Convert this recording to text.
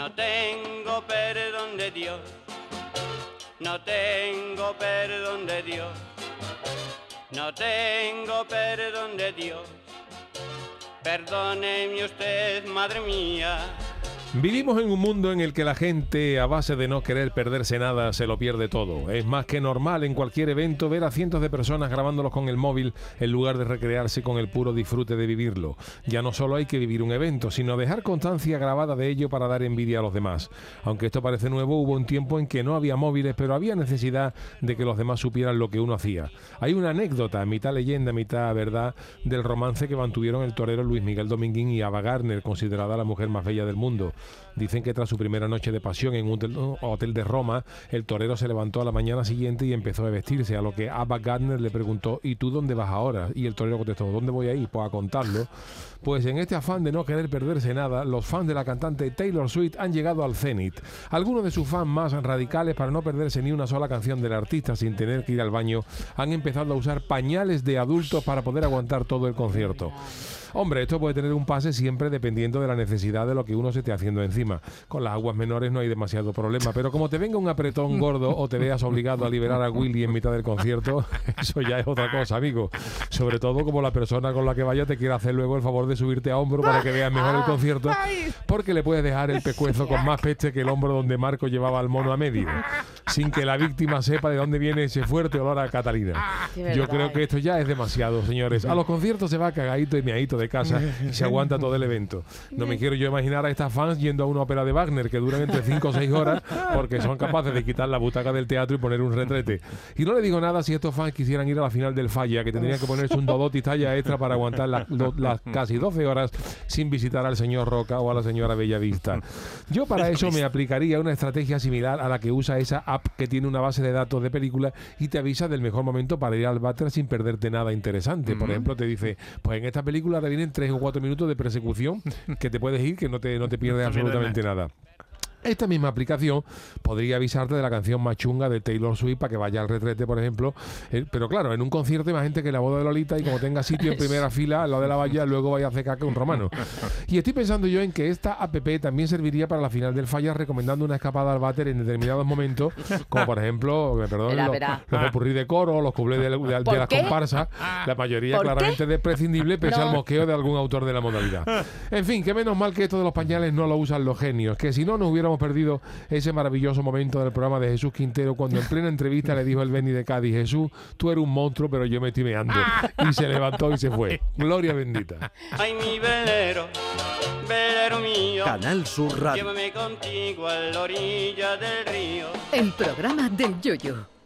No tengo perdón de Dios, no tengo perdón de Dios, no tengo perdón de Dios. Perdóneme usted, madre mía. Vivimos en un mundo en el que la gente, a base de no querer perderse nada, se lo pierde todo. Es más que normal en cualquier evento ver a cientos de personas grabándolos con el móvil en lugar de recrearse con el puro disfrute de vivirlo. Ya no solo hay que vivir un evento, sino dejar constancia grabada de ello para dar envidia a los demás. Aunque esto parece nuevo, hubo un tiempo en que no había móviles, pero había necesidad de que los demás supieran lo que uno hacía. Hay una anécdota, mitad leyenda, mitad verdad, del romance que mantuvieron el torero Luis Miguel Dominguín y Ava Gardner, considerada la mujer más bella del mundo. Dicen que tras su primera noche de pasión en un hotel, de Roma, el torero se levantó a la mañana siguiente y empezó a vestirse, a lo que Abba Gardner le preguntó, ¿y tú dónde vas ahora? Y el torero contestó, ¿dónde voy a ir? Pues a contarlo. Pues en este afán de no querer perderse nada, los fans de la cantante Taylor Swift han llegado al cenit. Algunos de sus fans más radicales, para no perderse ni una sola canción del artista sin tener que ir al baño, han empezado a usar pañales de adultos para poder aguantar todo el concierto. Hombre, esto puede tener un pase siempre dependiendo de la necesidad de lo que uno se esté haciendo encima. Con las aguas menores no hay demasiado problema, pero como te venga un apretón gordo o te veas obligado a liberar a Willy en mitad del concierto, eso ya es otra cosa, amigo. Sobre todo como la persona con la que vaya te quiere hacer luego el favor de subirte a hombro para que veas mejor el concierto, porque le puedes dejar el pescuezo con más peste que el hombro donde Marco llevaba al mono a medio, sin que la víctima sepa de dónde viene ese fuerte olor a Catalina. Yo creo que esto ya es demasiado, señores. A los conciertos se va cagadito y meadito de casa y se aguanta todo el evento. No me quiero yo imaginar a estas fans yendo a una ópera de Wagner que duran entre 5 o 6 horas porque son capaces de quitar la butaca del teatro y poner un retrete. Y no le digo nada si estos fans quisieran ir a la final del Falla, que tendrían que ponerse un Dodoti talla extra para aguantar las, las casi 12 horas sin visitar al señor Roca o a la señora Bellavista. Yo para eso me aplicaría una estrategia similar a la que usa esa app que tiene una base de datos de películas y te avisa del mejor momento para ir al váter sin perderte nada interesante. Por ejemplo, te dice, pues en esta película vienen tres o cuatro minutos de persecución que te puedes ir, que no te, no te pierdes absolutamente nada. Esta misma aplicación podría avisarte de la canción más chunga de Taylor Swift para que vaya al retrete, por ejemplo. Eh, pero claro, en un concierto hay más gente que la boda de Lolita y como tenga sitio en primera fila al lado de la valla, luego vaya a hacer caca un romano. Y estoy pensando yo en que esta app también serviría para la final del falla recomendando una escapada al váter en determinados momentos, como por ejemplo, perdón, los, los de coro, los cublés de, de, las comparsas, la mayoría claramente desprescindible pese al mosqueo de algún autor de la modalidad. En fin, que menos mal que esto de los pañales no lo usan los genios, que si no nos hubiera hemos perdido ese maravilloso momento del programa de Jesús Quintero cuando en plena entrevista le dijo el Beni de Cádiz, Jesús, tú eres un monstruo, pero yo me estoy meando. Y se levantó y se fue. Gloria bendita. Ay, mi velero, velero mío. Canal Sur Radio. Llévame contigo a la orilla del río. El programa del Yoyo.